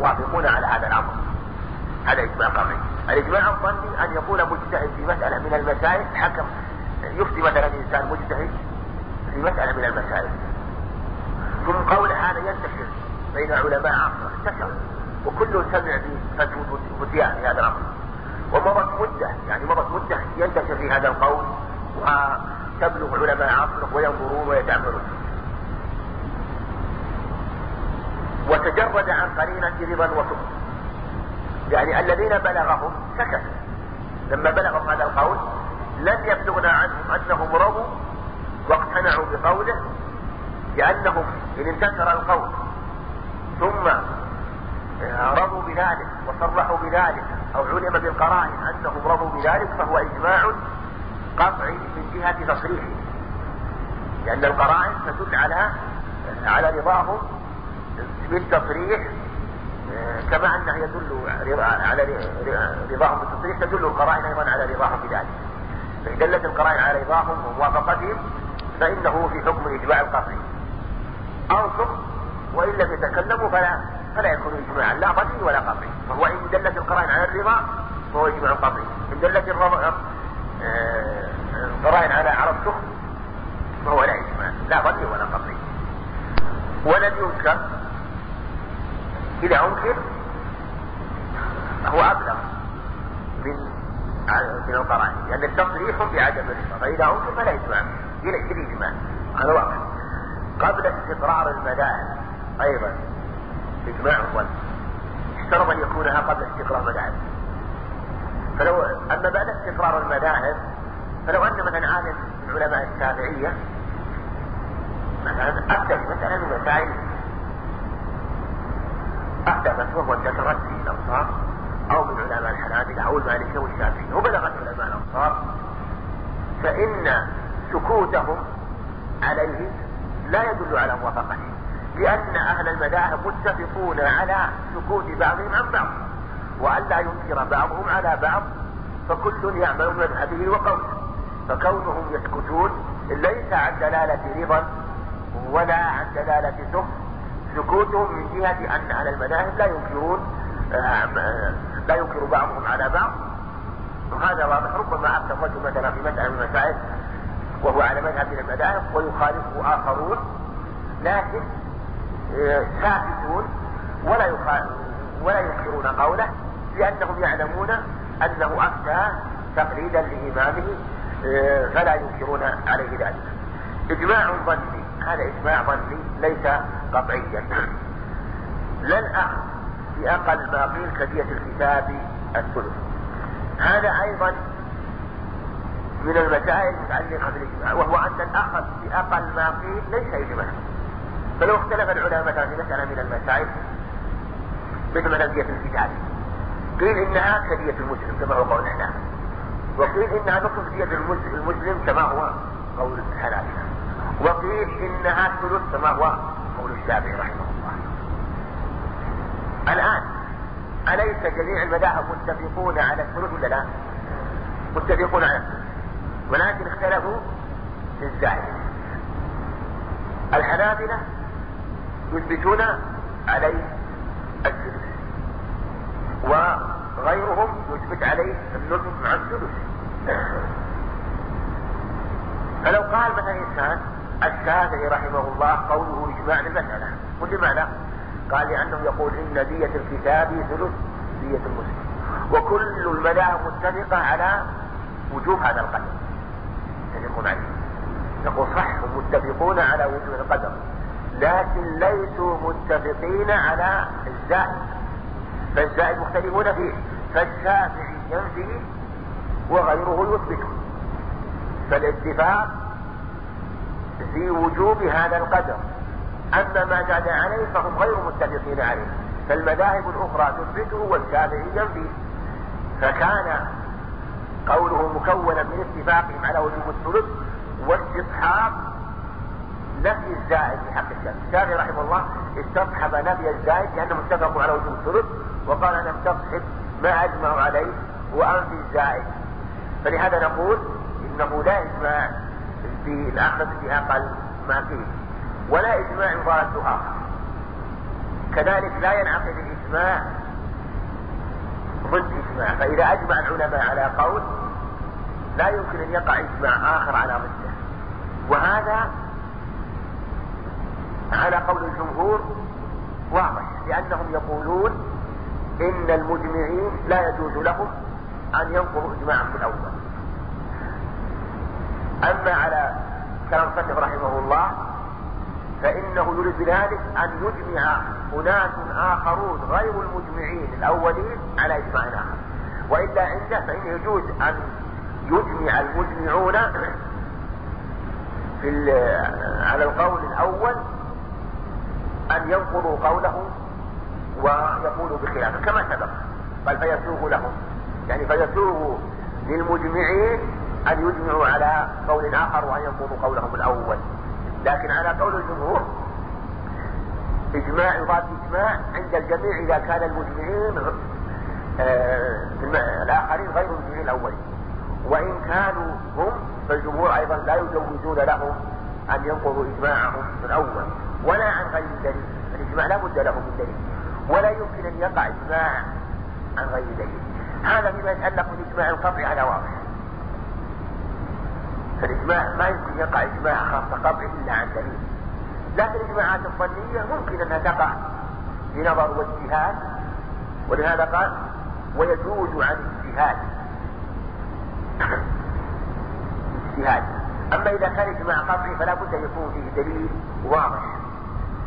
موافقون على هذا الأمر. هذا إجماع قطعي الإجماع الظني أن يقول مجتهد في مسألة من المسائل حكم يفتي مثلا إنسان مجتهد في مسألة من المسائل. ثم قول هذا ينتشر بين علماء عصره انتشر. وكل سمع بفتيان في هذا الأمر. ومضت مدة يعني مضت مدة ينتشر في هذا القول وتبلغ علماء عصره وينظرون ويتأملون وتجرد عن قرينة رضا وسخط يعني الذين بلغهم سكتوا لما بلغهم هذا القول لم يبلغنا عنهم أنهم رضوا واقتنعوا بقوله لأنهم إن انتشر القول ثم رضوا بذلك وصرحوا بذلك أو علم بالقرائن أنهم رضوا بذلك فهو إجماع قطعي من جهة تصريحه. لأن القرائن تدل على على رضاهم بالتصريح كما انه يدل على رضاهم بالتصريح تدل القرائن أيضا على رضاهم بذلك. فإن دلت القرائن على رضاهم وموافقتهم فإنه في حكم الاجماع القطعي انصر وإن لم يتكلموا فلا فلا يكون اجماعا لا قطعي ولا قطعي. فهو إن دلت القرائن على الرضا فهو إجماع قطعي. إن دلت آه، القرائن على على السخط فهو لا إجماع لا قطعي ولا قطعي. ولم ينكر إذا أنكر هو أبلغ من من القرائن لأن التصريح بعدم الرضا فإذا أنكر فلا إجماع يشتري إجماع هذا واضح قبل استقرار المذاهب أيضا إجماع الظن اشترط أن يكونها قبل استقرار المذاهب فلو أما بعد استقرار المذاهب فلو أن مثلا عالم من علماء الشافعية مثلا أفتى مثلا مسائل أحدثت وهو انتشرت في الأمصار أو من علماء الحنابلة أو المالكية والشافعية. وبلغت علماء الأمصار فإن سكوتهم عليه لا يدل على موافقته لأن أهل المذاهب متفقون على سكوت بعضهم عن بعض وأن لا ينكر بعضهم على بعض فكل يعمل مذهبه وقوله فكونهم يسكتون ليس عن دلالة رضا ولا عن دلالة سخط سكوتهم من جهة أن أهل المذاهب لا ينكرون آه، لا ينكر بعضهم على بعض. وهذا واضح. ربما أفتى الرجل مثلا في مسألة من المسائل وهو على مذهب من المذاهب ويخالفه آخرون لكن آه، ساكتون ولا ولا ينكرون قوله لأنهم يعلمون أنه أفتى تقليدا لإمامه آه، فلا ينكرون عليه ذلك. إجماع ظني هذا إجماع ظني ليس قطعيا لا الأخذ بأقل ما قيل كدية الكتاب الثلث. هذا أيضا من المسائل المتعلقة بالإجماع وهو أن الأخذ بأقل ما قيل ليس إجماع. فلو اختلف العلماء في مسألة من المسائل مثل مثلا دية الكتاب. قيل إنها كدية المسلم كما هو قول الحنابلة وقيل إنها نصف دية المسلم كما هو قول الحنابلة وقيل إنها ثلث كما هو قول الشافعي رحمه الله. الآن أليس جميع المذاهب متفقون على الثلث ولا لا؟ متفقون على الثلث ولكن اختلفوا في الزائد الحنابلة يثبتون عليه الثلث وغيرهم يثبت عليه النصف مع الثلث فلو قال مثلا إنسان الشافعي رحمه الله قوله إجماع المسألة ولماذا؟ قال لأنه يقول إن دية الكتاب ثلث دية المسلم. وكل المذاهب متفقة على وجوب هذا القدر. يتفقون عليه. يقول صح متفقون على وجوب القدر. لكن ليسوا متفقين على الزائد فالزائد مختلفون فيه. فالشافعي ينفي وغيره يثبت. فالاتفاق في وجوب هذا القدر. أما ما زاد عليه فهم غير متفقين عليه فالمذاهب الأخرى تثبته والشافعي ينفي. فكان قوله مكونا من اتفاقهم على وجوب الثلث واستصحاب نفي الزائد في حق الشافعي. الشافعي رحمه الله استصحب نفي الزائد لأنهم اتفقوا على وجوب الثلث وقال أنا استصحب ما أجمعوا عليه وأنفي الزائد. فلهذا نقول إنه لا إجماع في الأخذ بأقل ما فيه. ولا إجماع ضاد آخر كذلك لا ينعقد الإجماع ضد إجماع. فإذا أجمع العلماء على قول لا يمكن أن يقع إجماع آخر على ضده. وهذا على قول الجمهور واضح لأنهم يقولون إن المجمعين لا يجوز لهم أن ينقضوا إجماعهم الأول. أما على كلام فتح رحمه الله فإنه يريد بذلك أن يجمع أناس آخرون غير المجمعين الأولين على إجماع آخر. وإلا عنده فإنه يجوز أن يجمع المجمعون في على القول الأول أن ينقضوا قوله ويقولوا بخلافه كما سبق قال فيسوغ لهم. يعني فيسوغ للمجمعين أن يجمعوا على قول آخر وأن ينقضوا قولهم الأول. لكن على قول الجمهور إجماع يضاد إجماع عند الجميع إذا كان المجمعين آه الآخرين غير المجمعين الأولين وإن كانوا هم فالجمهور أيضا لا يجوزون لهم أن ينقضوا إجماعهم الأول. ولا عن غير دليل الإجماع لا بد له من دليل. ولا يمكن أن يقع إجماع عن غير دليل. هذا فيما يتعلق بالإجماع القطعي على واضح. فالإجماع ما يمكن يقع إجماع خاص قطعي إلا عن دليل. لكن الإجماعات الظنية ممكن أنها تقع بنظر واجتهاد ولهذا قال ويجوز عن اجتهاد. اجتهاد. أما إذا كان إجماع قطعي فلا بد أن يكون فيه دليل واضح.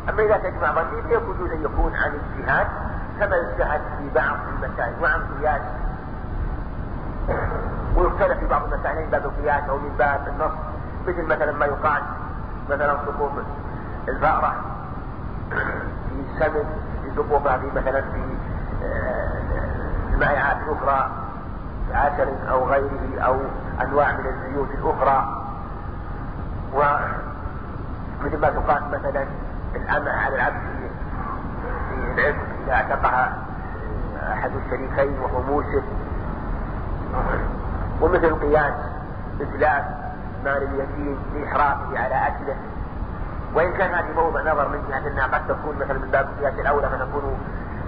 أما إذا كان إجماع ظني فيجوز أن يكون عن اجتهاد كما يجتهد في بعض المسائل وعن قياس ويختلف في بعض المسائل من باب القياس أو من باب النص مثل مثلا ما يقال مثلا سقوط الفأرة. في السمن في سقوطها في مثلا في المائعات الأخرى عسل أو غيره أو أنواع من الزيوت الأخرى. ومثل ما تقال مثلا الأمة على العبد في العتق إذا اعتقها أحد الشريكين وهو موسر ومثل القياس إتلاف مال اليتيم لإحرافه على أكله. وإن كان هذه موضع نظر من جهة أنها قد تكون مثلا من باب القياس الأولى فتكون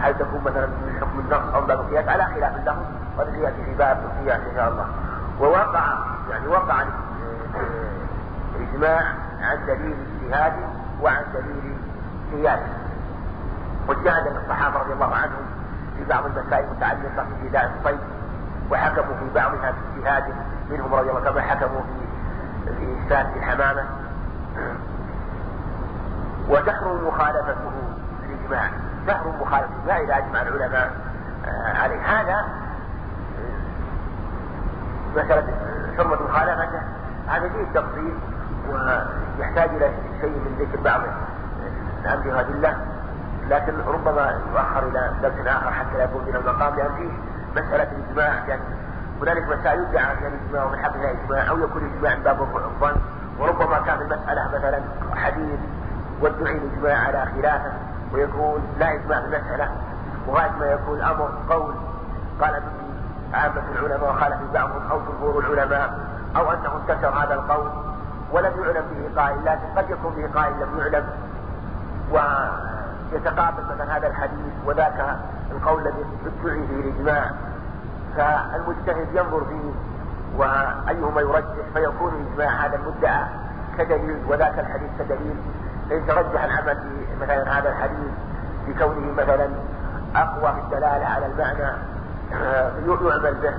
هل تكون مثلا من حكم النص أو من باب القياس؟ على خلاف له قد يأتي في باب القياس إن شاء الله. ووقع يعني وقع الإجماع عن دليل اجتهادي وعن دليل قياسي واجتهد الصحابة رضي الله عنهم في بعض المسائل المتعلقة بإيذاء الصيد وحكموا في بعضها باجتهاد منهم رضي الله كما حكموا في في إفساد الحمامة وتحرم مخالفته الإجماع تحرم مخالفته لا إذا أجمع العلماء عليه. هذا مسألة حرمة مخالفته. هذا فيه تفصيل ويحتاج إلى شيء من ذكر بعض الأمر وأدلة لكن ربما يؤخر إلى درس آخر حتى لا يكون من المقام لأن فيه مسألة الإجماع يعني هنالك مسائل يدعى فيها الإجماع ومن حقها إجماع أو يكون الإجماع من باب الظن وربما كان المسألة مثلا حديث وادعي الإجماع على خلافه ويكون لا إجماع في المسألة وغاية ما يكون الأمر قول. قال به عامة العلماء وخالف بعضهم أو جمهور العلماء أو أنه انتشر هذا القول ولم يعلم به قائل لكن قد يكون به قائل لم يعلم. ويتقابل مثلا هذا الحديث وذاك القول الذي ادعي به الإجماع فالمجتهد ينظر فيه وأيهما يرجح فيكون الإجماع هذا المدعى كدليل وذاك الحديث كدليل. فإن ترجح العمل مثلا هذا الحديث بكونه مثلا أقوى في الدلالة على المعنى يعمل به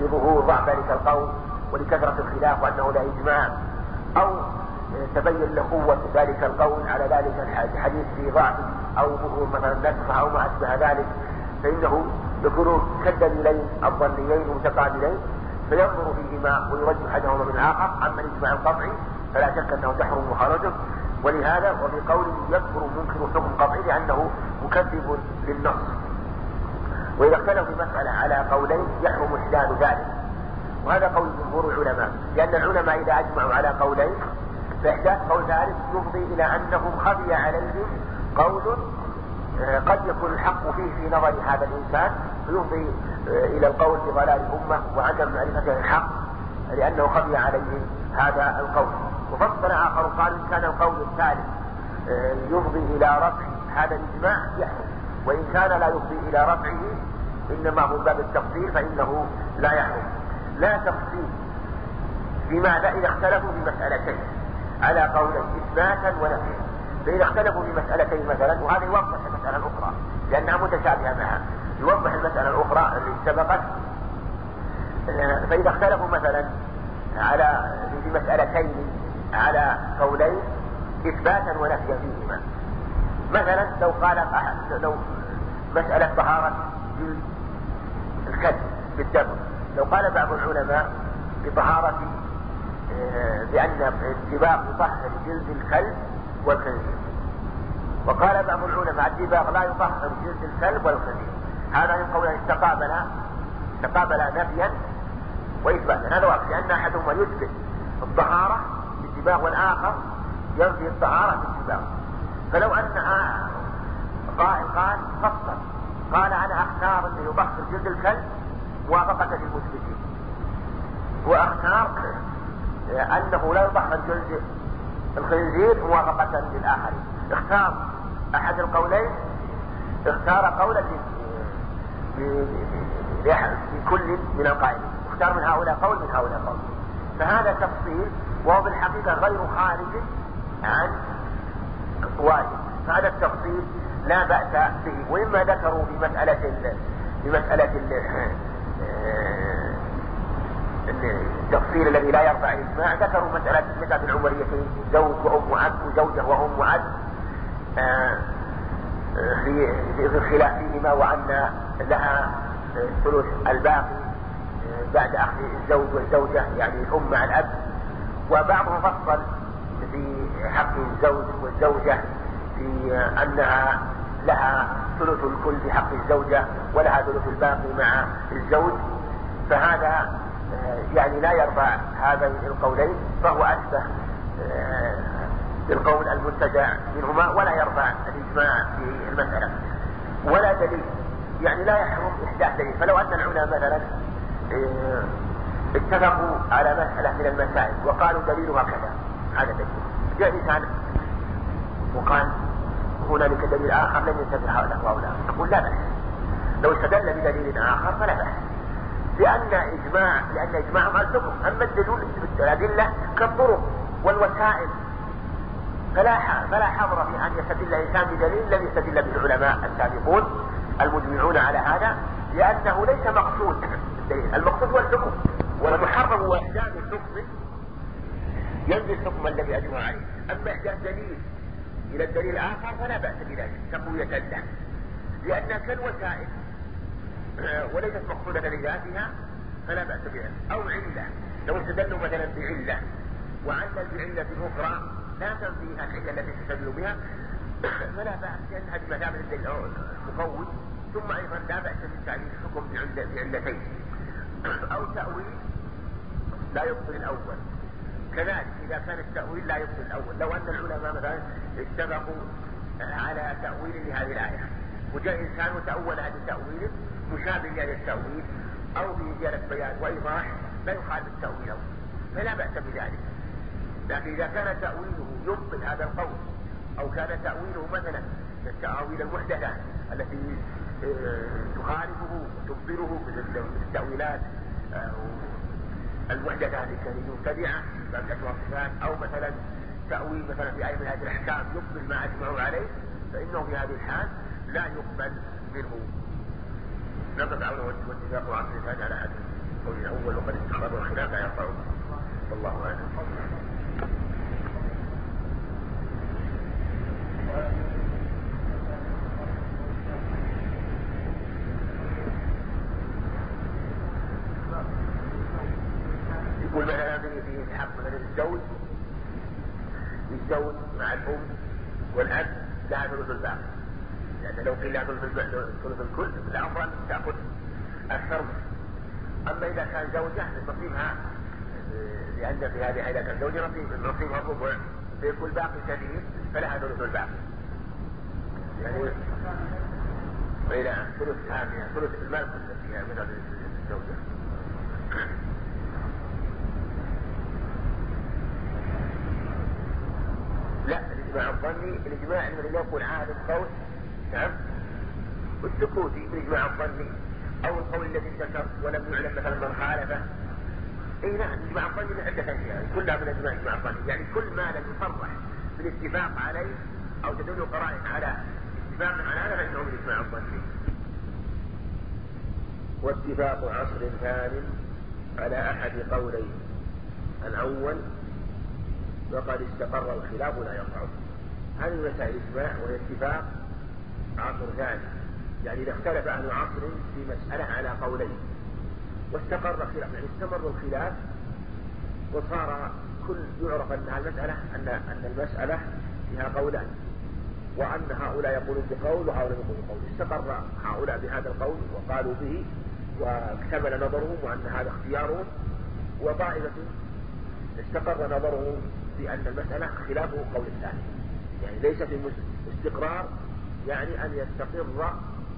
لظهور ضعف ذلك القول ولكثرة الخلاف وأنه لا إجماع. أو تبين له قوة ذلك القول على ذلك الحديث في ضعف أو ظهور مثلا نسخ أو ما أشبه ذلك. فإنه يكون كالدليلين الظنيين المتقابلين فينظر فيهما ويرجح أحدهما من الآخر. أما الإجماع القطعي فلا شك أنه تحرم مخالفته ولهذا وفي قوله يكفر منكر حكم قطعي لأنه مكذب للنص. وإذا اختلفوا مسألة على قولين يحرم احلال ذلك. وهذا قول جمهور العلماء لأن العلماء إذا أجمعوا على قولين فاحداث قول ثالث يفضي إلى أنهم خفي عليهم قول قد يكون الحق فيه في نظر هذا الإنسان فيفضي إلى القول بضلال الأمة وعدم معرفة الحق لأنه خفي عليه هذا القول. وفصل آخر قال إن كان القول الثالث يفضي إلى رفع هذا الإجماع يحرم وإن كان لا يفضي إلى رفعه إنما هو باب التفصيل فإنه لا يحرم لا تفصيل بماذا؟ إذا اختلفوا في مسألتين. على قولين إثباتا ونفيا. فإذا اختلفوا في مسألتين مثلا وهذا يوضح المسألة الأخرى لأنها متشابهة معها. يوضح المسألة الأخرى اللي سبقت. فإذا اختلفوا مثلا على في مسألتين على قولين إثباتا ونفيا فيهما. مثلا لو قال لو مسألة طهارة الكلب بالدم لو قال بعض العلماء بطهارة آه، بأن الدباغ يطهر جلد الكلب والخنزير. وقال بعض العلماء الدباغ لا يطهر جلد الكلب والخنزير. هذا من قولين استقابلا استقابلا نفيا وإثباتا. هذا واضح لأن أحدهما يثبت الطهارة بالدباغ والآخر ينفي الطهارة بالدباغ فلو أن قائل قال فصل. قال أنا أختار أنه يطهر جلد الكلب موافقة للمثبتين. وأختار أنه لا جلد الخنزير موافقة للآخرين. اختار أحد القولين. اختار قولا لكل من القائلين. اختار من هؤلاء قول من هؤلاء قول. فهذا تفصيل وهو بالحقيقة غير خارج عن واجب. فهذا التفصيل لا بأس به وإما ذكروا في مسألة في مسألة آه، التفصيل الذي لا يرفع الإجماع ذكروا مسألة مسألة العمريتين زوج وأم عبد وزوجة وأم عبد آه، في فيهما وأن لها ثلث الباقي بعد أخذ الزوج والزوجة يعني الأم مع الأب. وبعضهم فصل في حق الزوج والزوجة في أنها لها ثلث الكل في حق الزوجة ولها ثلث الباقي مع الزوج. فهذا يعني لا يرفع هذا القولين فهو أشبه بالقول المنتجع منهما ولا يرفع الإجماع في المسألة. ولا دليل يعني لا يحرم إحداث دليل. فلو أن العلماء مثلا إيه، اتفقوا على مسألة من المسائل وقالوا دليلها كذا هذا دليل. جاء إنسان وقال هنالك دليل آخر لم ينتبه هؤلاء نقول لا بأس. لو استدل بدليل آخر فلا بأس. لأن إجماع لأن إجماعهم على الحكم أما الدليل الأدلة كالطرق والوسائل. فلا فلا حظر في أن يستدل الإنسان بدليل لم يستدل به العلماء السابقون المجمعون على هذا لأنه ليس مقصود الدليل المقصود هو الحكم والمحرم هو إحداث الحكم ينزل الحكم الذي أجمع عليه. أما إحداث دليل إلى الدليل الآخر فلا بأس بذلك تقوية له. لأن كالوسائل وليست مقصودة لذاتها فلا بأس بها. أو علة. لو استدلوا مثلا بعلة وعلل بعلة أخرى لا تنفيها العلة التي تستدل بها فلا بأس لأنها بمثابة الدليل المقوي ثم أيضا لا بأس من تعليل الحكم بعلتين. أو تأويل لا يبطل الأول. كذلك إذا كان التأويل لا يبطل الأول. لو أن العلماء مثلا اتفقوا على تأويل لهذه الآية وجاء إنسان وتأولها بتأويل مشابه لهذا التأويل أو بزيادة بيان وإيضاح لا يخالف التأويل فلا بأس بذلك. لكن إذا كان تأويله يبطل هذا القول أو كان تأويله مثلا التأويل المحدثة التي آه، تخالفه وتبطله مثل التأويلات آه، المحدثة التي كانت مبتدعة باب الصفات أو مثلا تأويل مثلا في أي من هذه الأحكام يقبل ما أجمعوا عليه فإنه في هذه الحال لا يقبل منه. نقص عونه واتفاق عن الإنسان على هذا القول الأول وقد استخرجوا الخلاف لا يرفعه والله أعلم يقول مثلا في حق مثلا الزوج الزوج مع الأم والأب لها ثلث الباقي لها ثلث الكل الأفضل أن تأخذ منه. أما إذا كان زوجة نصيبها لأن في هذه إذا كان زوجة نصيبها الربع فيكون باقي كثير فلها ثلث الباقي. يعني وإلى ثلث ثانية ثلث المال كله فيها من الزوجة. لا الإجماع الظني الإجماع الذي يقول عالم قول نعم. والسكوتي بالإجماع الظني أو القول الذي انتشر ولم يعلم مثلا من خالفه أي نعم الاجماع الظني من عدة أشياء. يعني كلها من إجماع إجماع الظني يعني كل ما لم يصرح بالاتفاق عليه أو تدل قرائن على اتفاق على هذا فإنه من إجماع الظني واتفاق عصر ثاني على أحد قولين. الأول وقد استقر الخلاف لا يقع هذه مسائل الاجماع وهي اتفاق عصر ثاني. يعني إذا اختلف أهل عصر في مسألة على قولين. واستقر خلاف يعني استمر الخلاف وصار كل يعرف أن المسألة أن أن المسألة فيها قولان. وأن هؤلاء يقولون بقول وهؤلاء يقولون بقول. استقر هؤلاء بهذا القول وقالوا به واكتمل نظرهم وأن هذا اختيارهم. وطائفة استقر نظرهم بأن المسألة خلاف قول الثاني. يعني ليس في استقرار يعني أن يستقر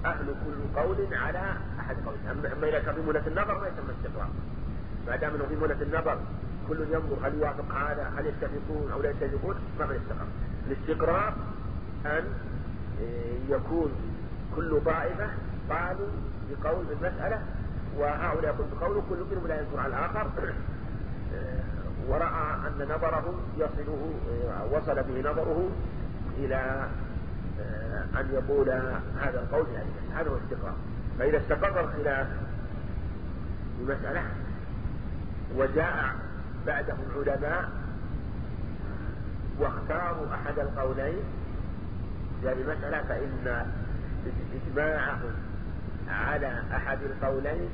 أهل كل قول على أحد قولين. أما إذا كان في مهلة النظر ما يسمى استقرار. ما دام أنه في مهلة النظر كل ينظر هل يوافق هذا هل يتفقون أو لا يتفقون ما من استقرار الاستقرار أن يكون كل طائفة قالوا بقول بالمسألة وهؤلاء يقول بقول وكل منهم لا ينكر على الآخر. ورأى أن نظره يصله وصل به نظره إلى أن يقول هذا القول يعني هذا هو الاستقرار. فإذا استقر الخلاف بمسألة وجاء بعدهم علماء واختاروا أحد القولين في هذه المسألة فإن إجماعهم على أحد القولين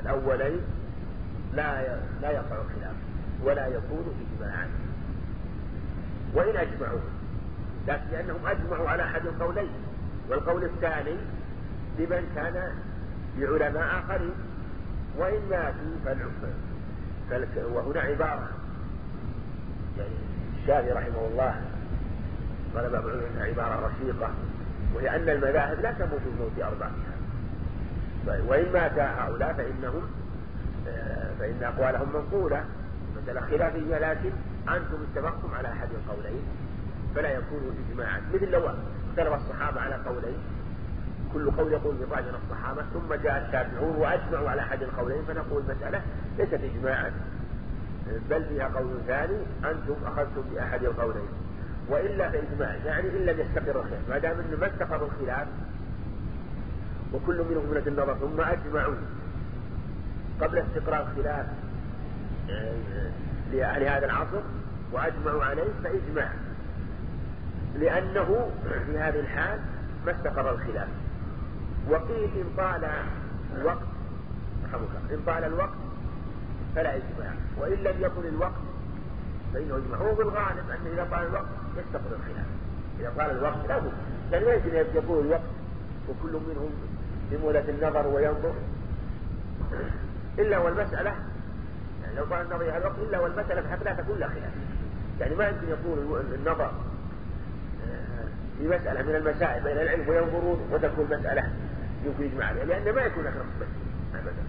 الأولين لا لا يقع الخلاف ولا يكون إجماعا. وإن أجمعوا لكن لأنهم أجمعوا على أحد القولين والقول الثاني لمن كان لعلماء آخرين وإن ماتوا. وهنا عبارة. يعني الشافعي رحمه الله قال بعض العلماء عبارة رشيقة وهي أن المذاهب لا تموت بموت أربابها طيب وإن مات هؤلاء فإنهم آه، فإن أقوالهم منقولة مسألة خلافية لكن أنتم اتفقتم على أحد القولين. فلا يكون إجماعا. مثل لو اختلف الصحابة على قولين. كل قول يقول بضعف من الصحابة ثم جاء التابعون وأجمعوا على أحد القولين فنقول المسألة ليست إجماعا. بل فيها قول ثاني أنتم أخذتم بأحد القولين. وإلا فإجماع يعني إن لم يستقر الخلاف. ما دام أنه ما استقر الخلاف وكل منهم من النظر ثم أجمعوا قبل استقرار الخلاف آه، لأهل هذا العصر وأجمعوا عليه فإجماع. لأنه في هذه الحال ما استقر الخلاف. وقيل إن طال الوقت إن طال الوقت فلا إجماع وإن لم يكن الوقت فإنه إجماع هو بالغالب أن إذا طال الوقت يستقر الخلاف. إذا طال الوقت لا بد. يعني ما يمكن يطول الوقت وكل منهم بمولة النظر وينظر. إلا والمسألة يعني لو طال النظر هذا الوقت إلا والمسألة في لا تكون لها خلاف. يعني ما يمكن يطول النظر في مسألة من المسائل بين العلم وينظرون وتكون مسألة يمكن يجمع عليها لأن ما يكون لك نص أبدا.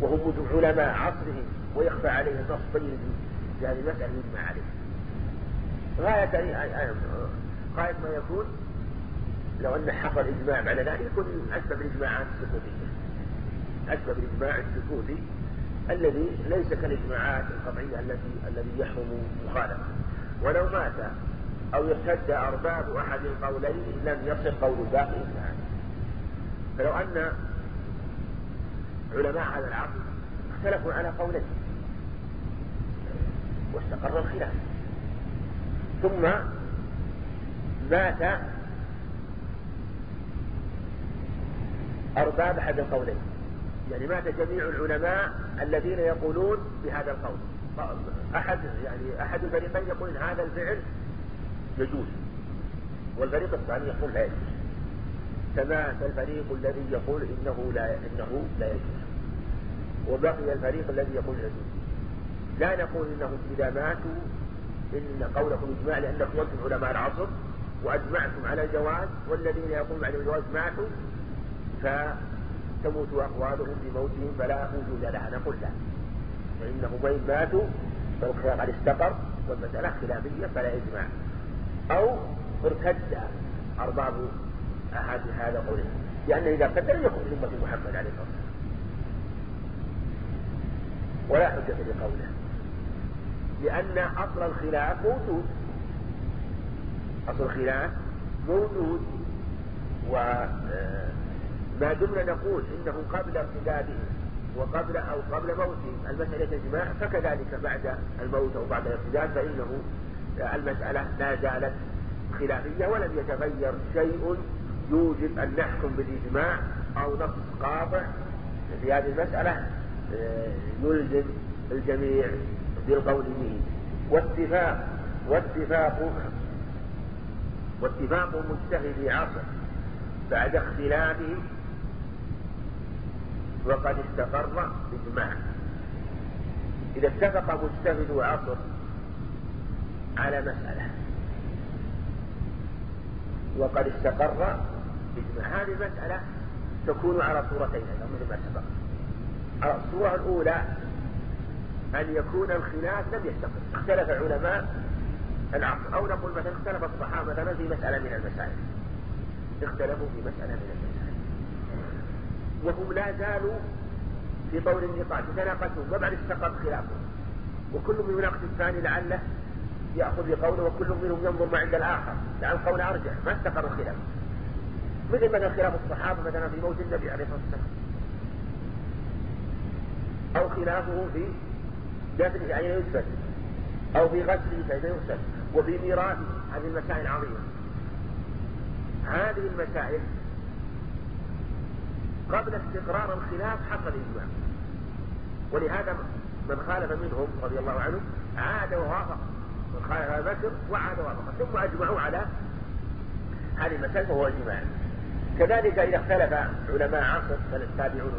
وهم علماء عصرهم ويخفى عليه النص بين في هذه المسألة يجمع عليه غاية غاية ما يكون لو أن حصل إجماع بعد ذلك يكون أسبب الإجماعات السكوتية أسبب الإجماع السكوتي الذي ليس كالإجماعات القطعية التي الذي يحرم مخالفة. ولو مات أو ارتد أرباب أحد القولين لم يصل قول الباقي إلا فلو أن علماء هذا العصر اختلفوا على قولين واستقر الخلاف. ثم مات أرباب أحد القولين. يعني مات جميع العلماء الذين يقولون بهذا القول. أحد يعني أحد الفريقين يقول هذا الفعل يجوز. والفريق الثاني يقول لا يجوز. فمات الفريق الذي يقول إنه لا إنه لا يجوز. وبقي الفريق الذي يقول يجوز. لا نقول إنهم إذا ماتوا إن قولكم إجماع لانكم أنتم علماء العصر وأجمعتم على الجواز والذين يقولون بعد الجواز ماتوا فتموت أقوالهم بموتهم فلا وجود لها نقول لا. فانهم وإن ماتوا فالخيار قد استقر والمسألة خلافية فلا إجماع. أو ارتد أرباب أحد هذا قوله. لأنه إذا قدر يكون في أمة محمد عليه الصلاة والسلام. ولا حجة لقوله. لأن أصل الخلاف موجود. أصل الخلاف موجود. وما دمنا نقول إنه قبل ارتداده وقبل أو قبل موته. المسألة إجماع فكذلك بعد الموت أو بعد الارتداد فإنه المسألة لا زالت خلافية ولم يتغير شيء يوجب أن نحكم بالإجماع أو نص قاطع. في هذه المسألة آه، يلزم الجميع بالقول به. واتفاق واتفاق واتفاق مجتهدي عصر بعد اختلافه وقد استقر إجماع. إذا اتفق مجتهد عصر على مسألة. وقد استقر هذه المسألة تكون على صورتين أيضا مثل ما سبق. الصورة الأولى أن يكون الخلاف لم يستقر. اختلف علماء العصر أو نقول مثلا اختلف الصحابة مثلا في مسألة من المسائل. اختلفوا في مسألة من المسائل. وهم لا زالوا في طور النقاش. يتناقشون وبعد استقر خلافهم. وكل منهم يناقش الثاني لعله يأخذ بقوله وكل منهم ينظر ما عند الآخر لعل القول أرجح ما استقر الخلاف. مثل مثلا خلاف الصحابة مثلا في موت النبي عليه الصلاة والسلام. أو خلافه في دفنه أين يدفن أو في غسله كيف يغسل وفي ميراثه هذه المسائل عظيمة هذه المسائل قبل استقرار الخلاف حصل إجماع ولهذا من خالف منهم رضي الله عنه عاد ووافق. أبا بكر وعاد ووافق ثم أجمعوا على هذه المسائل وهو إجماع. كذلك إذا اختلف علماء عصر فالتابعون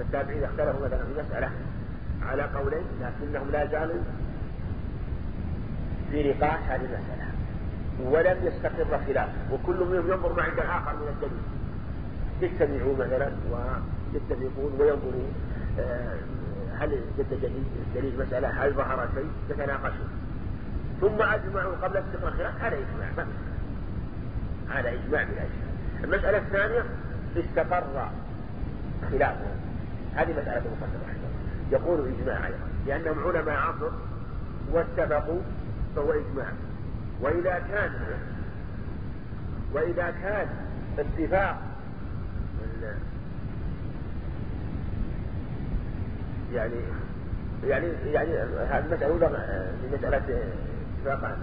التابعين اختلفوا مثلا في مسألة على قولين لكنهم لا زالوا في نقاش هذه المسألة. ولم يستقر خلاف وكل منهم ينظر ما عند الآخر من الدليل. يجتمعوا مثلا ويتفقون وينظروا آه، هل جد دليل مسألة هل ظهر شيء؟ يتناقشون. ثم أجمعوا قبل استقرار الخلاف هذا إجماع ما هذا إجماع بلا إشكال المسألة الثانية استقر خلافهم هذه مسألة مقدمة يقول إجماع أيضا. لأنهم علماء عصر واتفقوا فهو إجماع. وإذا كان وإذا كان اتفاق يعني يعني يعني هذه المسألة مسألة اتفاق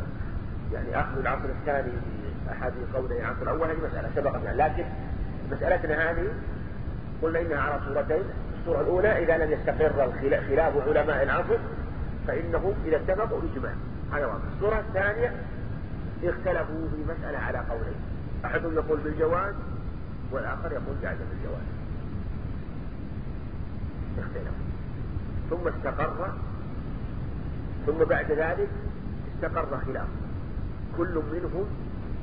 يعني أخذ العصر الثاني بأحد قولي العصر الأول هذه مسألة سبقتنا لكن مسألتنا هذه قلنا إنها على صورتين. الصورة الأولى إذا لم يستقر خلاف علماء العصر فإنه إذا اتفقوا إجماع. هذا واضح. الصورة الثانية اختلفوا في مسألة على قولين. أحدهم يقول بالجواز والآخر يقول بعدم الجواز اختلفوا. ثم استقر. ثم بعد ذلك استقر خلاف. كل منهم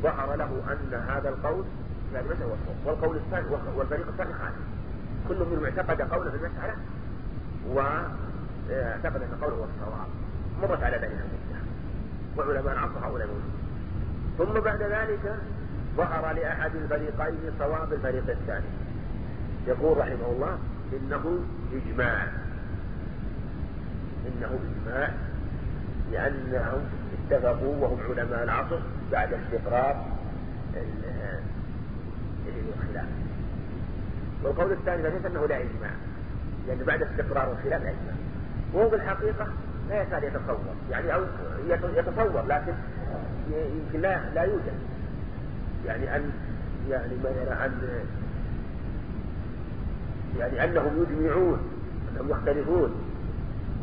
ظهر له أن هذا القول في هذه المسألة والقول الثاني والفريق الثاني خالف. كل منهم اعتقد قوله في المسألة واعتقد أن قوله هو الصواب. مرت على ذلك المدة وعلماء العصر هؤلاء موجودون. ثم بعد ذلك ظهر لأحد الفريقين صواب الفريق الثاني. يقول رحمه الله إنه إجماع. إنه إجماع. لأنهم اتفقوا وهم علماء العصر بعد استقرار الخلاف. والقول الثاني ليس أنه لا إجماع لأن بعد استقرار الخلاف لا إجماع. وهو بالحقيقة لا يكاد يتصور يعني أو يتصور لكن يمكن لا لا يوجد. يعني أن يعني مثلا أن يعني أنهم يجمعون أنهم يختلفون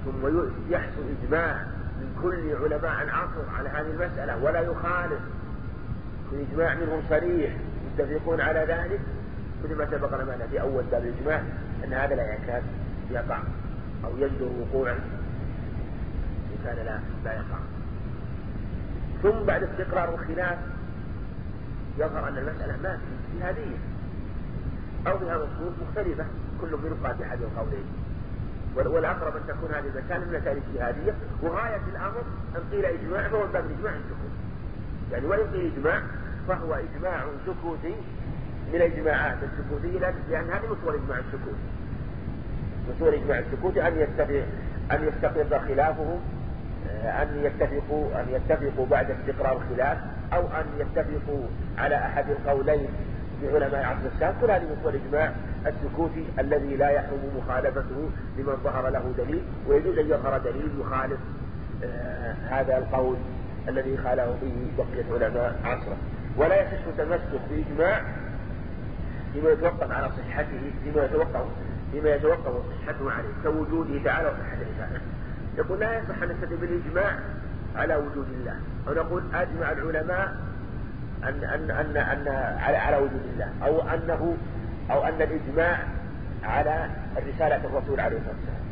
ثم يحصل إجماع. كل علماء العصر على هذه المسألة ولا يخالف في إجماع منهم صريح يتفقون على ذلك. مثل ما سبق لنا في أول باب الإجماع أن هذا لا يكاد يقع أو يندر وقوعا إن كان لا لا يقع. ثم بعد استقرار الخلاف يظهر أن المسألة ما في اجتهادية أو بها نصوص مختلفة كل قال بأحد القولين والأقرب أن تكون هذه المسألة من مسائل اجتهادية وغاية الأمر أن قيل إجماع فهو من باب الإجماع السكوت. يعني وإن قيل إجماع فهو إجماع سكوتي من الإجماعات السكوتية. لأن هذه مصور الإجماع السكوتي مصور الإجماع السكوتي أن يتفق أن يستقر خلافهم آه، أن يتفقوا أن يتفقوا بعد استقرار الخلاف أو أن يتفقوا على أحد القولين لعلماء عصر السلام كل هذه مصور الإجماع السكوتي الذي لا يحرم مخالفته لمن ظهر له دليل ويجوز أن يظهر دليل يخالف آه هذا القول الذي خاله به بقية علماء عصره. ولا يصح تمسك بإجماع فيما يتوقف على صحته فيما يتوقف فيما يتوقف صحته عليه كوجوده تعالى وصحة الرسالة يقول لا يصح أن نستدل بالإجماع على وجود الله. أو نقول أجمع العلماء أن أن أن أن على على وجود الله أو أنه أو أن الإجماع على رسالة الرسول عليه الصلاة والسلام.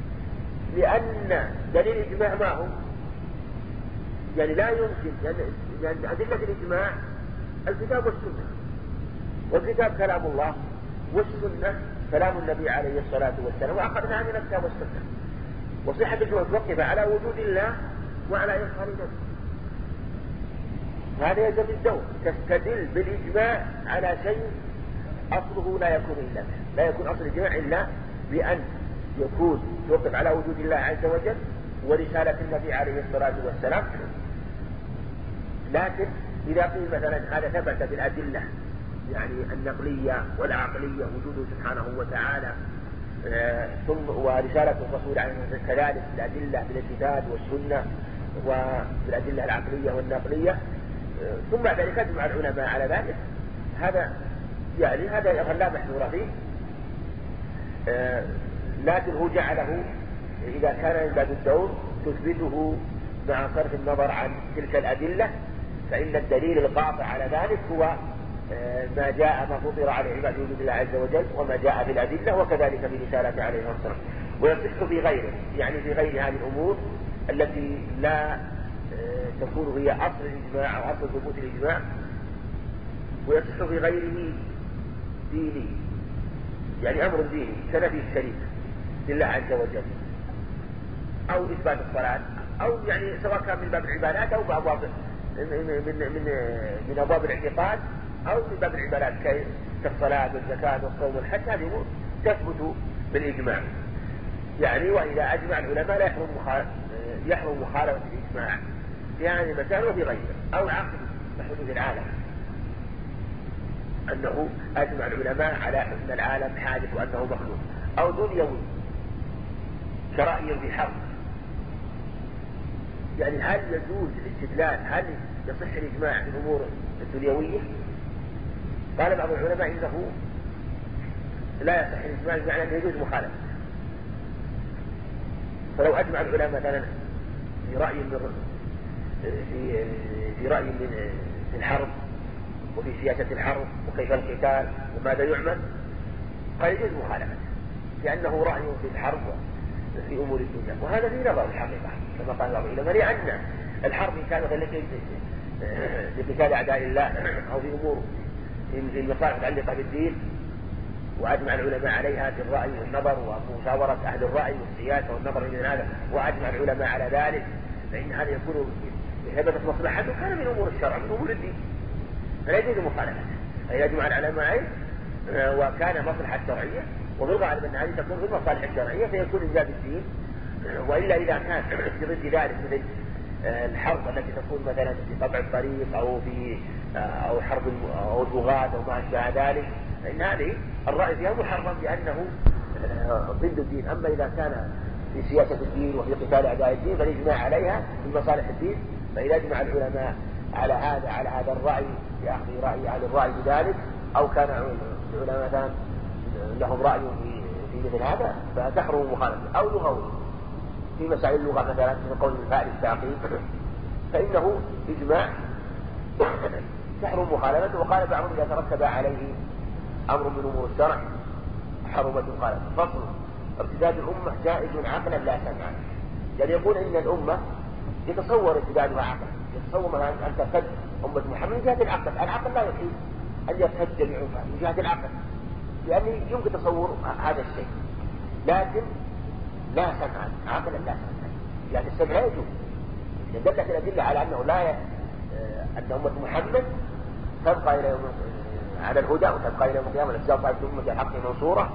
لأن دليل الإجماع ما هو؟ يعني لا يمكن لأن يعني أدلة الإجماع الكتاب والسنة. والكتاب كلام الله والسنة كلام النبي عليه الصلاة والسلام وأخذنا من الكتاب والسنة. وصحة الجمعة متوقفة على وجود الله وعلى إرسال نبي هذا يلزم الدور تستدل بالإجماع على شيء أصله لا يكون إلا به. لا يكون أصل الإجماع إلا بأن يكون توقف على وجود الله عز وجل ورسالة النبي عليه الصلاة والسلام. لكن إذا قيل مثلا هذا ثبت بالأدلة يعني النقلية والعقلية وجوده سبحانه وتعالى آه، ثم ورسالة الرسول عليه الصلاة والسلام كذلك بالأدلة بالكتاب والسنة وبالأدلة العقلية والنقلية ثم بعد ذلك أجمع العلماء على ذلك. هذا يعني هذا لا محذور فيه لكن هو جعله إذا كان من باب الدور تثبته مع صرف النظر عن تلك الأدلة فإن الدليل القاطع على ذلك هو آه، ما جاء ما فطر على عباد وجود الله عز وجل وما جاء في الأدلة وكذلك في رسالة عليه الصلاة والسلام ويصح في غيره يعني في غير هذه الأمور التي لا تكون هي أصل الإجماع أو أصل ثبوت الإجماع ويصح في غيره ديني يعني أمر ديني سلفي الشريف لله عز وجل. أو إثبات الصلاة أو يعني سواء كان من باب العبادات أو بأبواب من من من من أبواب الاعتقاد أو من باب العبادات كالصلاة والزكاة والصوم والحج هذه أمور تثبت بالإجماع. يعني وإذا أجمع العلماء لا يحرم يحرم مخالفة الإجماع. في هذه المسائل وفي غيرها أو عقد بحدود العالم. أنه أجمع العلماء على أن العالم حادث وأنه مخلوق أو دنيوي كرأي في يعني هل يجوز الاستدلال؟ هل يصح الإجماع في الأمور الدنيوية؟ قال بعض العلماء إنه لا يصح الإجماع بمعنى أنه يجوز مخالفة. فلو أجمع العلماء مثلا في رأي من في في رأي من في الحرب وفي سياسة الحرب وكيف القتال وماذا يعمل؟ قال يجوز مخالفته لأنه رأي في الحرب في أمور الدنيا وهذا في نظر الحقيقة كما قال بعض العلماء لأن الحرب إن كانت لقتال أعداء الله أو في أمور في المصالح المتعلقة بالدين وأجمع العلماء عليها في الرأي والنظر ومشاورة أهل الرأي والسياسة والنظر من هذا وأجمع العلماء على ذلك فإن هذا يكون بهبة مصلحته كان من أمور الشرع من أمور الدين. فلا يجوز مخالفته أي يجمع العلماء وكان مصلحة شرعية وفي الغالب أن هذه تكون في المصالح الشرعية فيكون من باب الدين. وإلا إذا كان في ضد ذلك مثل آه، الحرب التي تكون مثلا في قطع الطريق أو في آه، أو حرب أو البغاة أو ما أشبه ذلك فإن هذه الرأي فيها محرم لأنه آه، ضد الدين. أما إذا كان في سياسة الدين وفي قتال أعداء الدين فالإجماع عليها في مصالح الدين. فإذا أجمع العلماء على هذا على هذا الرأي بأخذ رأي أهل الرأي بذلك أو كان العلماء مثلا لهم رأي في في مثل هذا فتحرم مخالفته أو لغوي. في مسائل اللغة مثلا من قول الفاعل التعقيد فإنه إجماع تحرم مخالفته وقال بعضهم إذا ترتب عليه أمر من أمور الشرع حرمت مخالفته فصل. ارتداد الأمة جائز عقلا لا سمعا يعني يقول إن الأمة يتصور ارتدادها عقلا يتصور مثلا أن ترتد أمة محمد من جهة العقل. العقل لا يحيل أن يرتد جميعها من جهة العقل. لأنه يمكن تصور هذا الشيء. لكن لا سمعا عقلا لا سمعا يعني السمع يجوز. دلت الأدلة على أنه لا ي... أن أمة محمد تبقى إلى يوم على الهدى وتبقى إلى يوم القيامة. الأجزاء طائفة أمة الحق منصورة.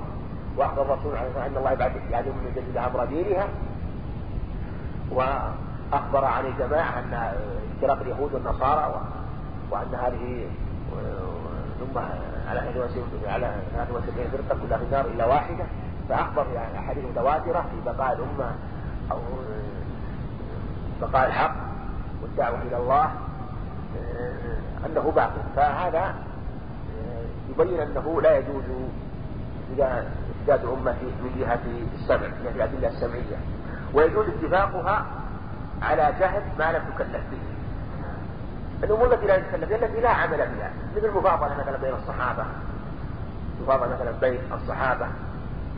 وأخبر الرسول عليه أن الله يبعث هذه الأمة جديدة أمر دينها وأخبر عن الجماعة أن افتراق اليهود والنصارى وأن هذه الأمة على 73 على 73 فرقة كلها في النار إلا واحدة. فأخبر يعني أحاديث متواترة في بقاء الأمة أو بقاء الحق والدعوة إلى الله أنه باقي فهذا يبين أنه لا يجوز ازداد الأمة من جهة السمع من الأدلة السمعية. ويجوز اتفاقها على جهل ما لم تكلف به. الأمور التي لا يتكلف بها التي لا عمل بها. مثل المفاضلة مثلا بين الصحابة. المفاضلة مثلا بين الصحابة.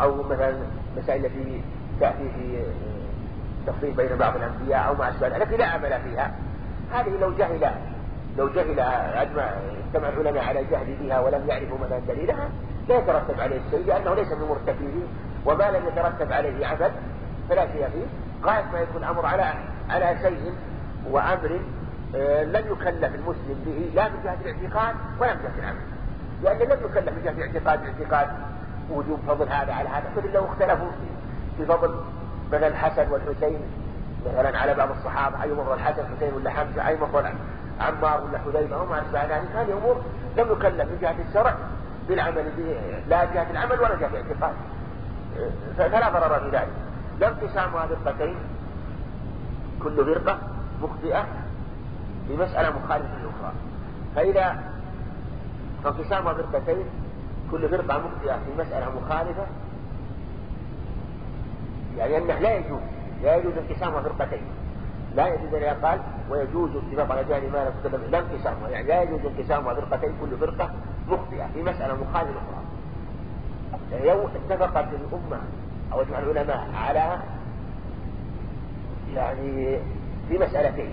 أو مثلا مسائل التي تأتي في تفصيل بين بعض الأنبياء أو ما أشبه التي لا عمل فيها. هذه لو جهل لو جهل أجمع اجتمع العلماء على الجهل بها ولم يعرفوا مثلا دليلها لا يترتب عليه الشيء لأنه ليس من مرتكبه وما لم يترتب عليه عمل فلا شيء فيه. غاية ما يكون الأمر على على شيء وأمر آه، لم يكلف المسلم به لا من جهة الاعتقاد ولا من جهة العمل. لأن لم يكلف من جهة الاعتقاد الاعتقاد وجوب فضل هذا على هذا. مثل لو اختلفوا في فضل مثلا الحسن والحسين مثلا على بعض الصحابة أي مفضل الحسن حسين ولا حمزة أي مفضل عمار ولا حذيفة وما أشبه ذلك. هذه أمور لم يكلف من جهة الشرع بالعمل به لا جهة العمل ولا جهة الاعتقاد. فلا ضرر في ذلك. لا انقسامها فرقتين كل فرقة مخطئة في مسألة مخالفة للأخرى. فإذا فانقسامها فرقتين كل فرقة مخطئة في مسألة مخالفة يعني أنه لا يجوز لا يجوز انقسامها فرقتين لا يجوز أن يقال ويجوز اتفاق على جهل ما لا انقسامها يعني لا يجوز انقسامها فرقتين كل فرقة مخطئة في مسألة مخالفة للأخرى. يعني لو اتفقت الأمة أو اجمع العلماء على يعني في مسألتين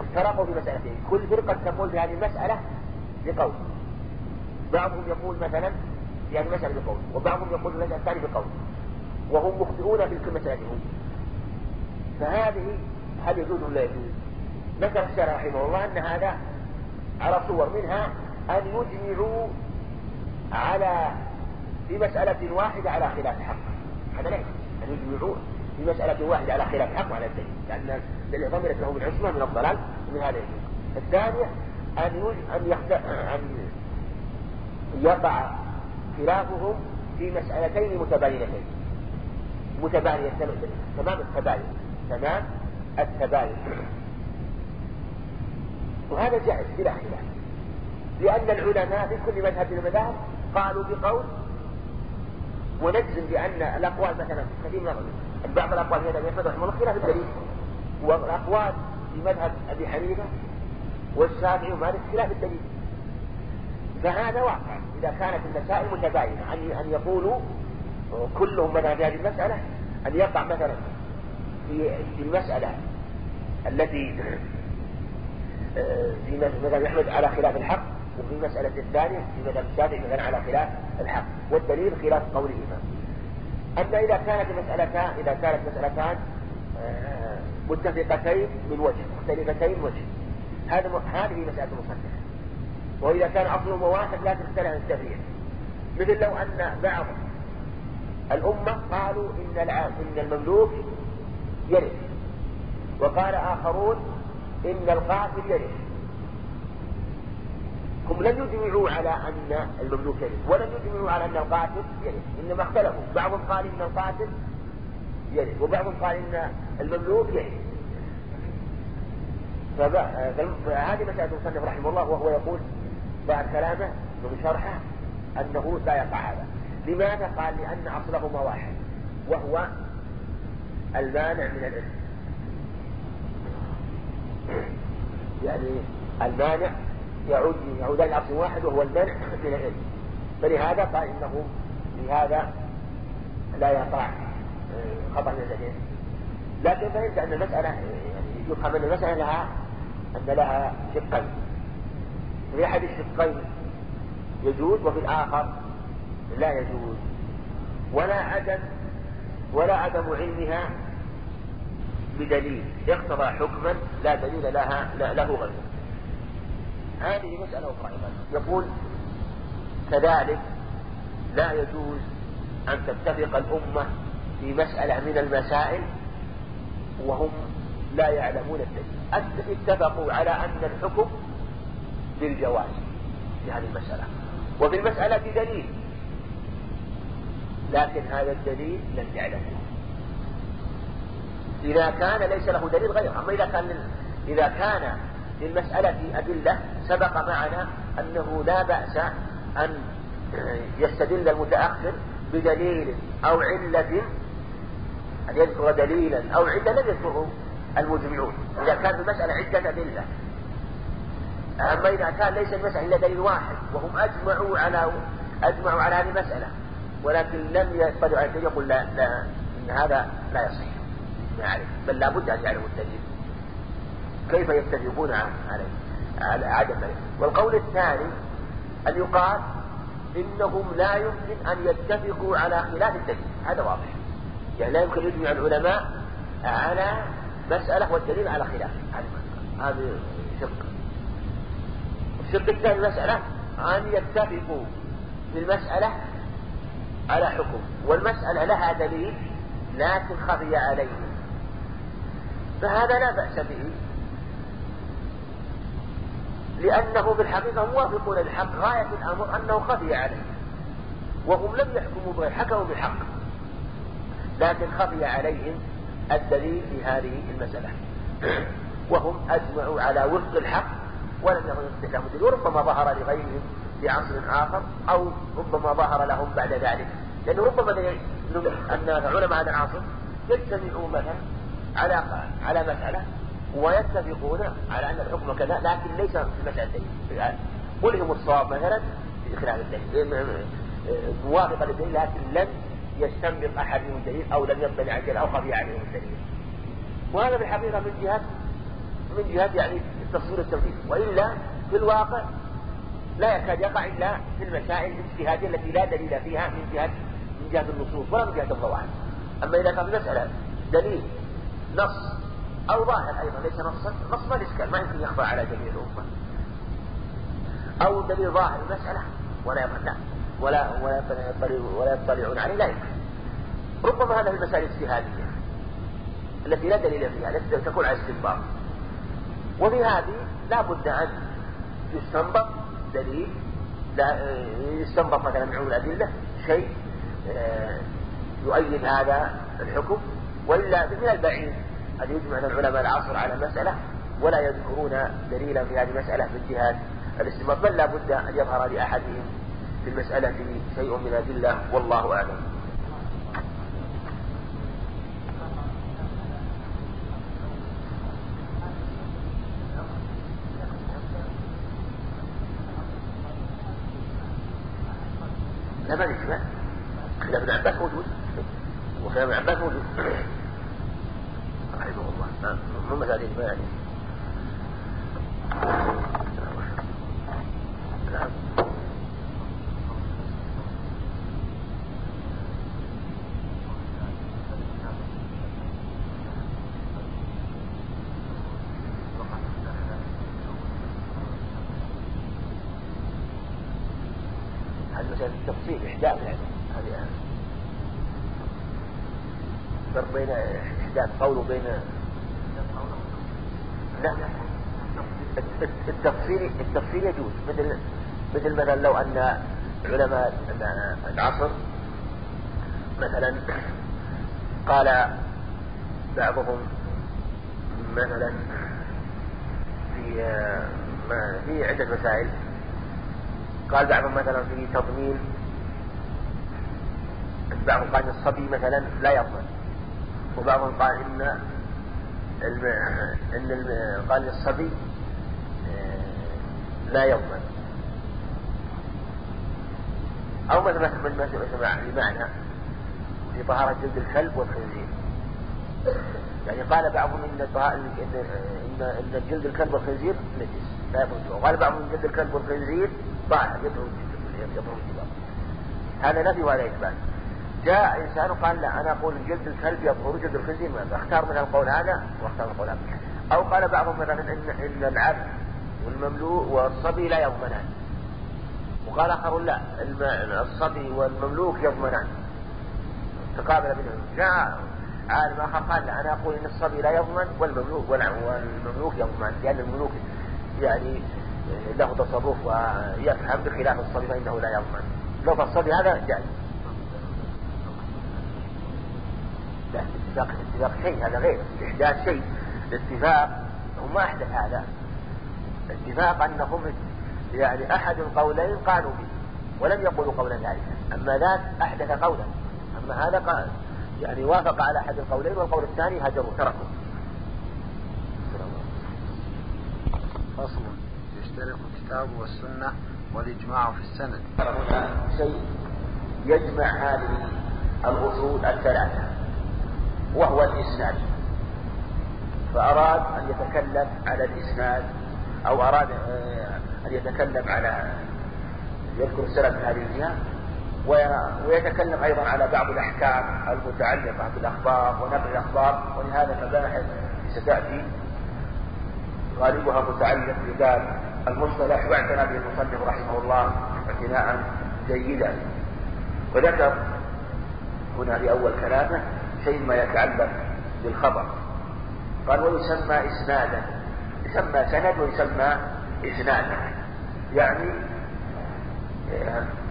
افترقوا في مسألتين كل فرقة تقول في هذه المسألة بقول. بعضهم يقول مثلا في هذه المسألة بقول وبعضهم يقول المسألة الثانية بقول. وهم مخطئون في كل مسألتهم فهذه هل يجوز ولا يجوز؟ ذكر الشارع رحمه الله أن هذا على صور منها أن يجمعوا على في مسألة واحدة على خلاف حق. هذا لا أن يجمعوا. في مسألة واحدة على خلاف حق وعلى الدليل لأن الذي ضمنت له بالعصمة من الضلال ومن هذا يجوز الثانية أن. أن. أن يقع خلافهم في مسألتين متباينتين. متباينة تمام؟ التباين. تمام؟ التباين. وهذا جائز بلا خلاف. لأن العلماء في كل مذهب من المذاهب قالوا بقول ونجزم بأن الأقوال مثلا كثير من بعض الأقوال في مذهب أحمد رحمه الله خلاف الدليل. والأقوال في مذهب أبي حنيفة والشافعي ومالك خلاف الدليل. فهذا واقع. إذا كانت المسائل متباينة أن أن يقولوا كلهم مثلا في هذه المسألة أن يقع مثلا في في المسألة التي في مذهب أحمد على خلاف الحق وفي المسألة الثانية في مذهب الشافعي مثلا على خلاف الحق. والدليل خلاف قولهما. أما إذا كانت المسألتان إذا كانت مسألتان آه، متفقتين من وجه مختلفتين من وجه. هذا هذه مسألة مصنفة وإذا كان أصلهما واحد لا تختلف التفريع مثل لو أن بعض الأمة قالوا إن إن المملوك يرث وقال آخرون إن القاتل يرث. هم لم يجمعوا على أن المملوك يرث ولم يجمعوا على أن القاتل يرث إنما اختلفوا. بعضهم قال إن القاتل يرث وبعضهم قال إن المملوك يرث فهذه مسألة المصنف رحمه الله وهو يقول بعد كلامه من شرحه أنه لا يقع هذا. لماذا؟ قال لأن أصلهما واحد وهو المانع من الإثم يعني المانع يعود يعودان لأصل واحد وهو المنع من الإثم فلهذا قال إنه لهذا لا يقع آه، خطأ من الإثم لكن فهمت أن المسألة يعني يفهم أن المسألة لها أن لها شقين. في أحد الشقين يجوز وفي الآخر لا يجوز. ولا عدم ولا عدم علمها بدليل. اقتضى حكما لا دليل لها له غيره. هذه مسألة أخرى يقول كذلك لا يجوز أن تتفق الأمة في مسألة من المسائل وهم لا يعلمون الدليل. اتفقوا على أن الحكم بالجواز في هذه المسألة. وفي المسألة دليل. لكن هذا الدليل لم يعلمه. إذا كان ليس له دليل غيره. أما إذا كان إذا كان للمسألة أدلة سبق معنا أنه لا بأس أن يستدل المتأخر بدليل أو علة أن يذكر دليلا أو علة لم يذكره المجمعون. إذا كان في المسألة عدة أدلة. أما إذا كان ليس المسألة إلا دليل واحد وهم أجمعوا على أجمعوا على هذه المسألة ولكن لم يطلعوا على يقول لا, لا إن هذا لا يصح. يعرف بل لابد أن يعرفوا الدليل. كيف يتفقون عليه على عدم والقول الثاني أن يقال إنهم لا يمكن أن يتفقوا على خلاف الدليل. هذا واضح. يعني لا يمكن يجمع العلماء على مسألة والدليل على خلاف. هذا شق. الشق الثاني مسألة أن يتفقوا في المسألة على حكم. والمسألة لها دليل لكن خفي عليهم فهذا لا بأس به. لأنه في الحقيقة موافقون للحق غاية الأمر أنه خفي عليه. وهم لم يحكموا به حكموا بالحق. لكن خفي عليهم الدليل في هذه المسألة. وهم أجمعوا على وفق الحق ولم يكن لهم دليل وربما ظهر لغيرهم في عصر آخر أو ربما ظهر لهم بعد ذلك. لأنه ربما أن علماء العصر يجتمعون مثلا على على مسألة ويتفقون على أن الحكم كذا لكن ليس في مسألة الدليل قلهم الصواب مثلا في خلاف الدليل موافقة للدليل لكن لم يستنبط أحدهم الدليل أو لم يطلع على أو خفي عليهم الدليل وهذا في الحقيقة من جهة من جهة يعني التصوير التوحيد. وإلا في الواقع لا يكاد يقع إلا في المسائل الاجتهادية التي لا دليل فيها من جهة من جهة النصوص ولا من جهة الظواهر أما إذا كان مسألة دليل نص أو ظاهر أيضا ليس نصا. نص ما الإشكال ما يمكن يخفى على جميع الأمة. أو دليل ظاهر المسألة ولا لا ولا ولا ولا يطلعون عليه لا يمكن. ربما هذا في المسائل الاجتهادية التي لا دليل فيها التي تكون على استنباط. وفي هذه لا بد أن يستنبط دليل لا يستنبط مثلا من الأدلة شيء آه، يؤيد هذا الحكم وإلا من البعيد. أن يجمع العلماء العصر على مسألة ولا يذكرون دليلا في هذه المسألة من جهة الاستنباط بل لا بد أن يظهر لأحدهم في المسألة شيء من الأدلة والله أعلم. لا ما الإجماع خلاف ابن عباس موجود. وخلاف ابن عباس موجود. مو مسألة الإجماع يعني التفصيل إحداث يعني. هذه فرق بين إحداث قول وبين لا. التفصيل التفصيل يجوز. مثل مثل مثلا لو أن علماء العصر مثلا قال بعضهم مثلا في في عدة مسائل. قال بعضهم مثلا في تضمين. بعضهم قال الصبي مثلا لا يضمن. وبعضهم قال إن الم... إن الم... قال الصبي آه، لا يضمن. أو مثلا مثلا بمعنى في طهارة جلد الكلب والخنزير. يعني قال بعضهم إن ان ان, جلد الكلب والخنزير نجس لا يضمن. وقال بعضهم جلد الكلب والخنزير طاهر يطهر يطهر هذا نفي وهذا إثبات. جاء إنسان قال لا أنا أقول جلد الكلب يطهر جلد الخنزير أختار من القول هذا وأختار القول هذا. أو قال بعضهم مثلا إن, إن العبد والمملوء والصبي لا يضمنان. وقال آخر لا الصبي والمملوك يضمنان. تقابل بينهم. جاء عالم آخر قال لا أنا أقول إن الصبي لا يضمن والمملوك والمملوك يضمن. لأن الملوك يعني له تصرف ويفهم بخلاف الصبي فإنه لا يضمن. لو الصبي هذا جائز. لا الاتفاق الاتفاق شيء هذا غير. إحداث شيء. الاتفاق هم ما أحدث هذا. الاتفاق أنهم يعني أحد القولين قالوا به ولم يقولوا قولا ثالثا أما ذاك أحدث قولا. أما هذا قال يعني وافق على أحد القولين والقول الثاني هجروا تركوا. فصل. يشترك الكتاب والسنة والإجماع في السند. شيء يجمع هذه الأصول الثلاثة. وهو الإسناد. فأراد أن يتكلم على الإسناد أو أراد آه، أن يتكلم على يذكر السلف هذه الجهة ويتكلم أيضا على بعض الأحكام المتعلقة بالأخبار ونقل الأخبار ولهذا المباحث ستأتي. غالبها متعلق بباب المصطلح واعتنى به المصنف رحمه الله اعتناء جيدا. وذكر هنا في أول كلامه شيء ما يتعلق بالخبر. قال ويسمى إسنادا. يسمى سند ويسمى إسنادا يعني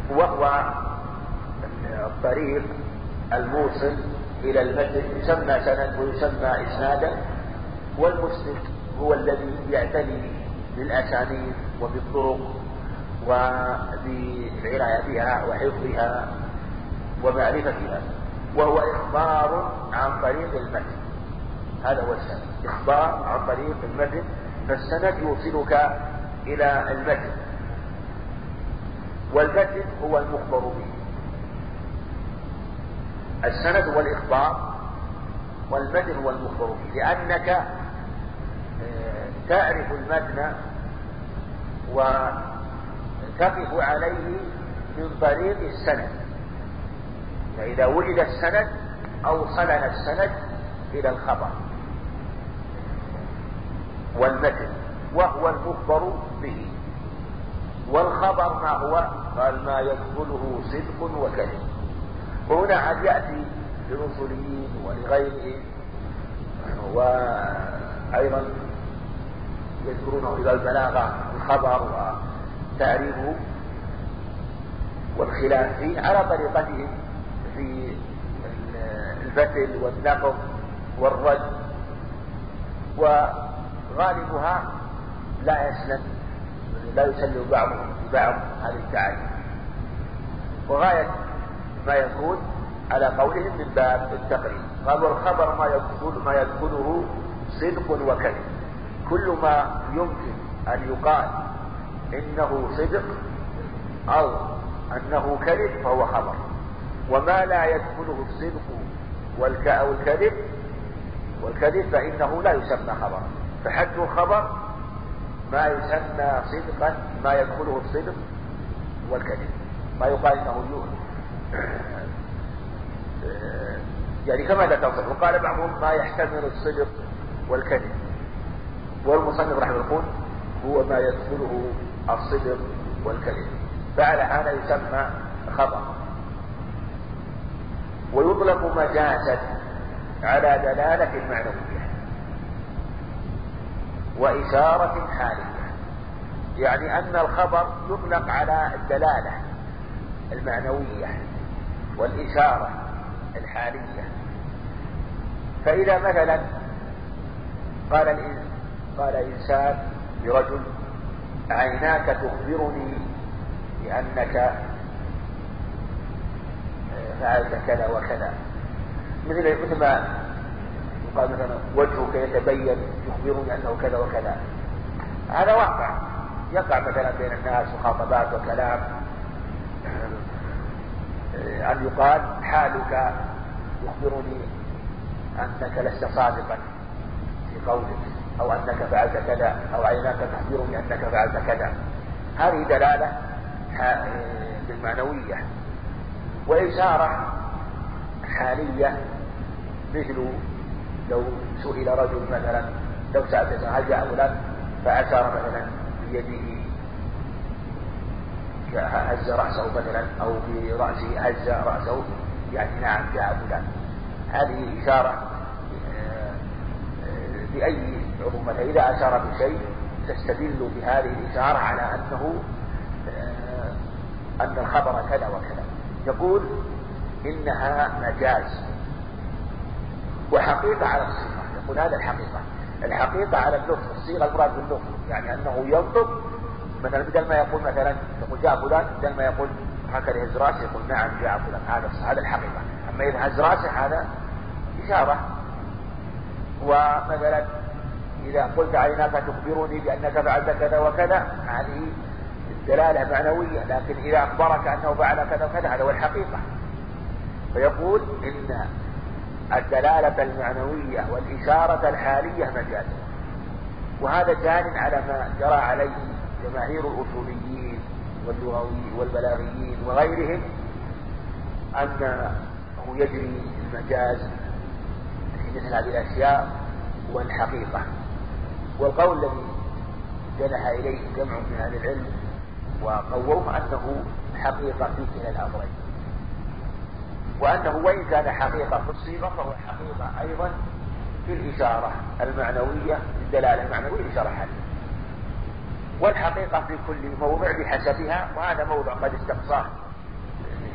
وهو الطريق الموصل إلى المسجد يسمى سند ويسمى إسنادا. والمسلم هو الذي يعتني بالأسانيد وبالطرق وبالعناية بها وحفظها ومعرفتها. وهو إخبار عن طريق المتن هذا هو السند. إخبار عن طريق المتن فالسند يوصلك إلى المتن والمتن هو المخبر به. السند هو الإخبار والمتن هو المخبر به. لأنك آه، تعرف المتن وتقف عليه من طريق السند. فإذا وجد السند أوصلنا السند إلى الخبر. والمتن وهو المخبر به. والخبر ما هو؟ قال ما يدخله صدق وكذب. وهنا عاد يأتي للأصوليين ولغيرهم وأيضا يذكرونه إلى البلاغة الخبر وتعريفه والخلاف فيه على طريقتهم في الفتل والنقض والرد وغالبها لا يسلم لا يسلم بعضهم ببعض هذه التعاليم. وغاية ما يكون على قولهم من باب التقريب. قال والخبر ما يدخل ما يدخله صدق وكذب. كل ما يمكن أن يقال إنه صدق أو أنه كذب فهو خبر. وما لا يدخله الصدق أو الكذب والكذب فإنه لا يسمى خبرا فحد الخبر ما يسمى صدقا ما يدخله الصدق والكذب. ما يقال إنه يعني كما ذكرت وقال بعضهم ما يحتمل الصدق والكذب. والمصنف رحمه الله يقول هو ما يدخله الصدق والكذب. فعلى هذا يسمى خبر. ويطلق مجازا على دلالة معنوية وإشارة حالية. يعني أن الخبر يطلق على الدلالة المعنوية والإشارة الحالية. فإذا مثلا قال قال إنسان لرجل عيناك تخبرني بأنك فعلت كذا وكذا. مثل مثل ما يقال مثلا وجهك يتبين يخبرني أنه كذا وكذا. هذا واقع. يقع مثلا بين الناس مخاطبات وكلام. أن يقال حالك يخبرني أنك لست صادقا في قولك أو أنك فعلت كذا أو عيناك تخبرني أنك فعلت كذا. هذه دلالة بالمعنوية. وإشارة حالية مثل لو سئل رجل مثلا لو سألت هل جاء فلان؟ فأشار مثلا بيده هز رأسه مثلا أو برأسه هز رأسه يعني نعم جاء فلان. هذه إشارة آه، آه، بأي عضو مثلا. إذا أشار بشيء تستدل بهذه الإشارة على أنه آه، أن الخبر كذا وكذا. يقول إنها مجاز. وحقيقة على الصيغة. يقول هذا الحقيقة. الحقيقة على اللفظ الصيغة المراد باللفظ يعني أنه ينطق مثلا بدل ما يقول مثلا يقول جاء فلان بدل ما يقول هكذا يهز راسه يقول نعم جاء فلان. هذا هذا الحقيقة. أما إذا هز راسه هذا إشارة. ومثلا إذا قلت عيناك تخبرني بأنك فعلت كذا وكذا هذه دلالة معنوية لكن إذا أخبرك أنه فعل كذا وكذا هذا هو الحقيقة. فيقول إن الدلالة المعنوية والإشارة الحالية مجاز وهذا جان على ما جرى عليه جماهير الأصوليين واللغوي والبلاغيين وغيرهم أنه يجري المجاز في مثل هذه الأشياء والحقيقة. والقول الذي جنح إليه جمع من أهل العلم وقووه أنه حقيقة في كلا الأمرين. وأنه وإن كان حقيقة في الصيغة فهو حقيقة أيضا في الإشارة المعنوية الدلالة المعنوية الإشارة حالية والحقيقة في كل موضع بحسبها وهذا موضع قد استقصاه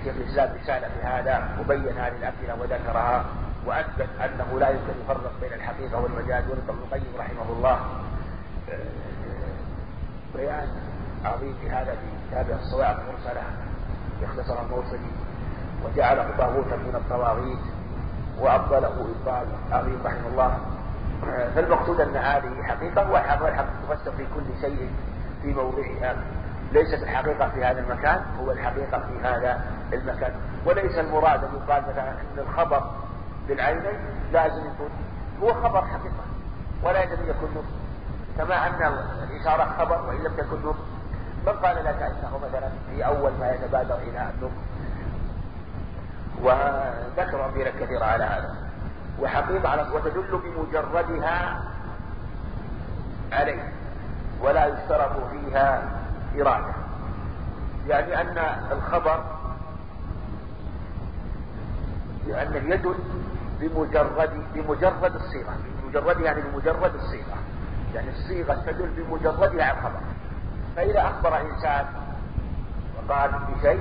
شيخ الإسلام رسالة في هذا وبين هذه الأمثلة وذكرها وأثبت أنه لا يمكن يفرق بين الحقيقة والمجاز. ابن القيم رحمه الله بيان عظيم في هذا في كتابه الصواعق المرسلة يختصر الموصلي وجعله طاغوتا من الطواغيت وأبطله إبطال عظيم رحمه الله. فالمقصود أن هذه حقيقة والحقيقة تفسر في كل شيء في موضعها. ليست الحقيقة في هذا المكان هو الحقيقة في هذا المكان. وليس المراد أن يقال مثلا أن الخبر بالعينين لازم يكون هو خبر حقيقة ولا يجب أن يكون كما أن الإشارة خبر وإن لم تكن نطق من قال لك أنه مثلا في أول ما يتبادر إلى النطق وذكر أمثلة كثيرة على هذا. وحقيقة على وتدل بمجردها عليه. ولا يشترط فيها إرادة. يعني أن الخبر لأنه يدل بمجرد بمجرد الصيغة. بمجرد يعني بمجرد الصيغة. يعني الصيغة تدل بمجردها على الخبر. فإذا أخبر إنسان وقال بشيء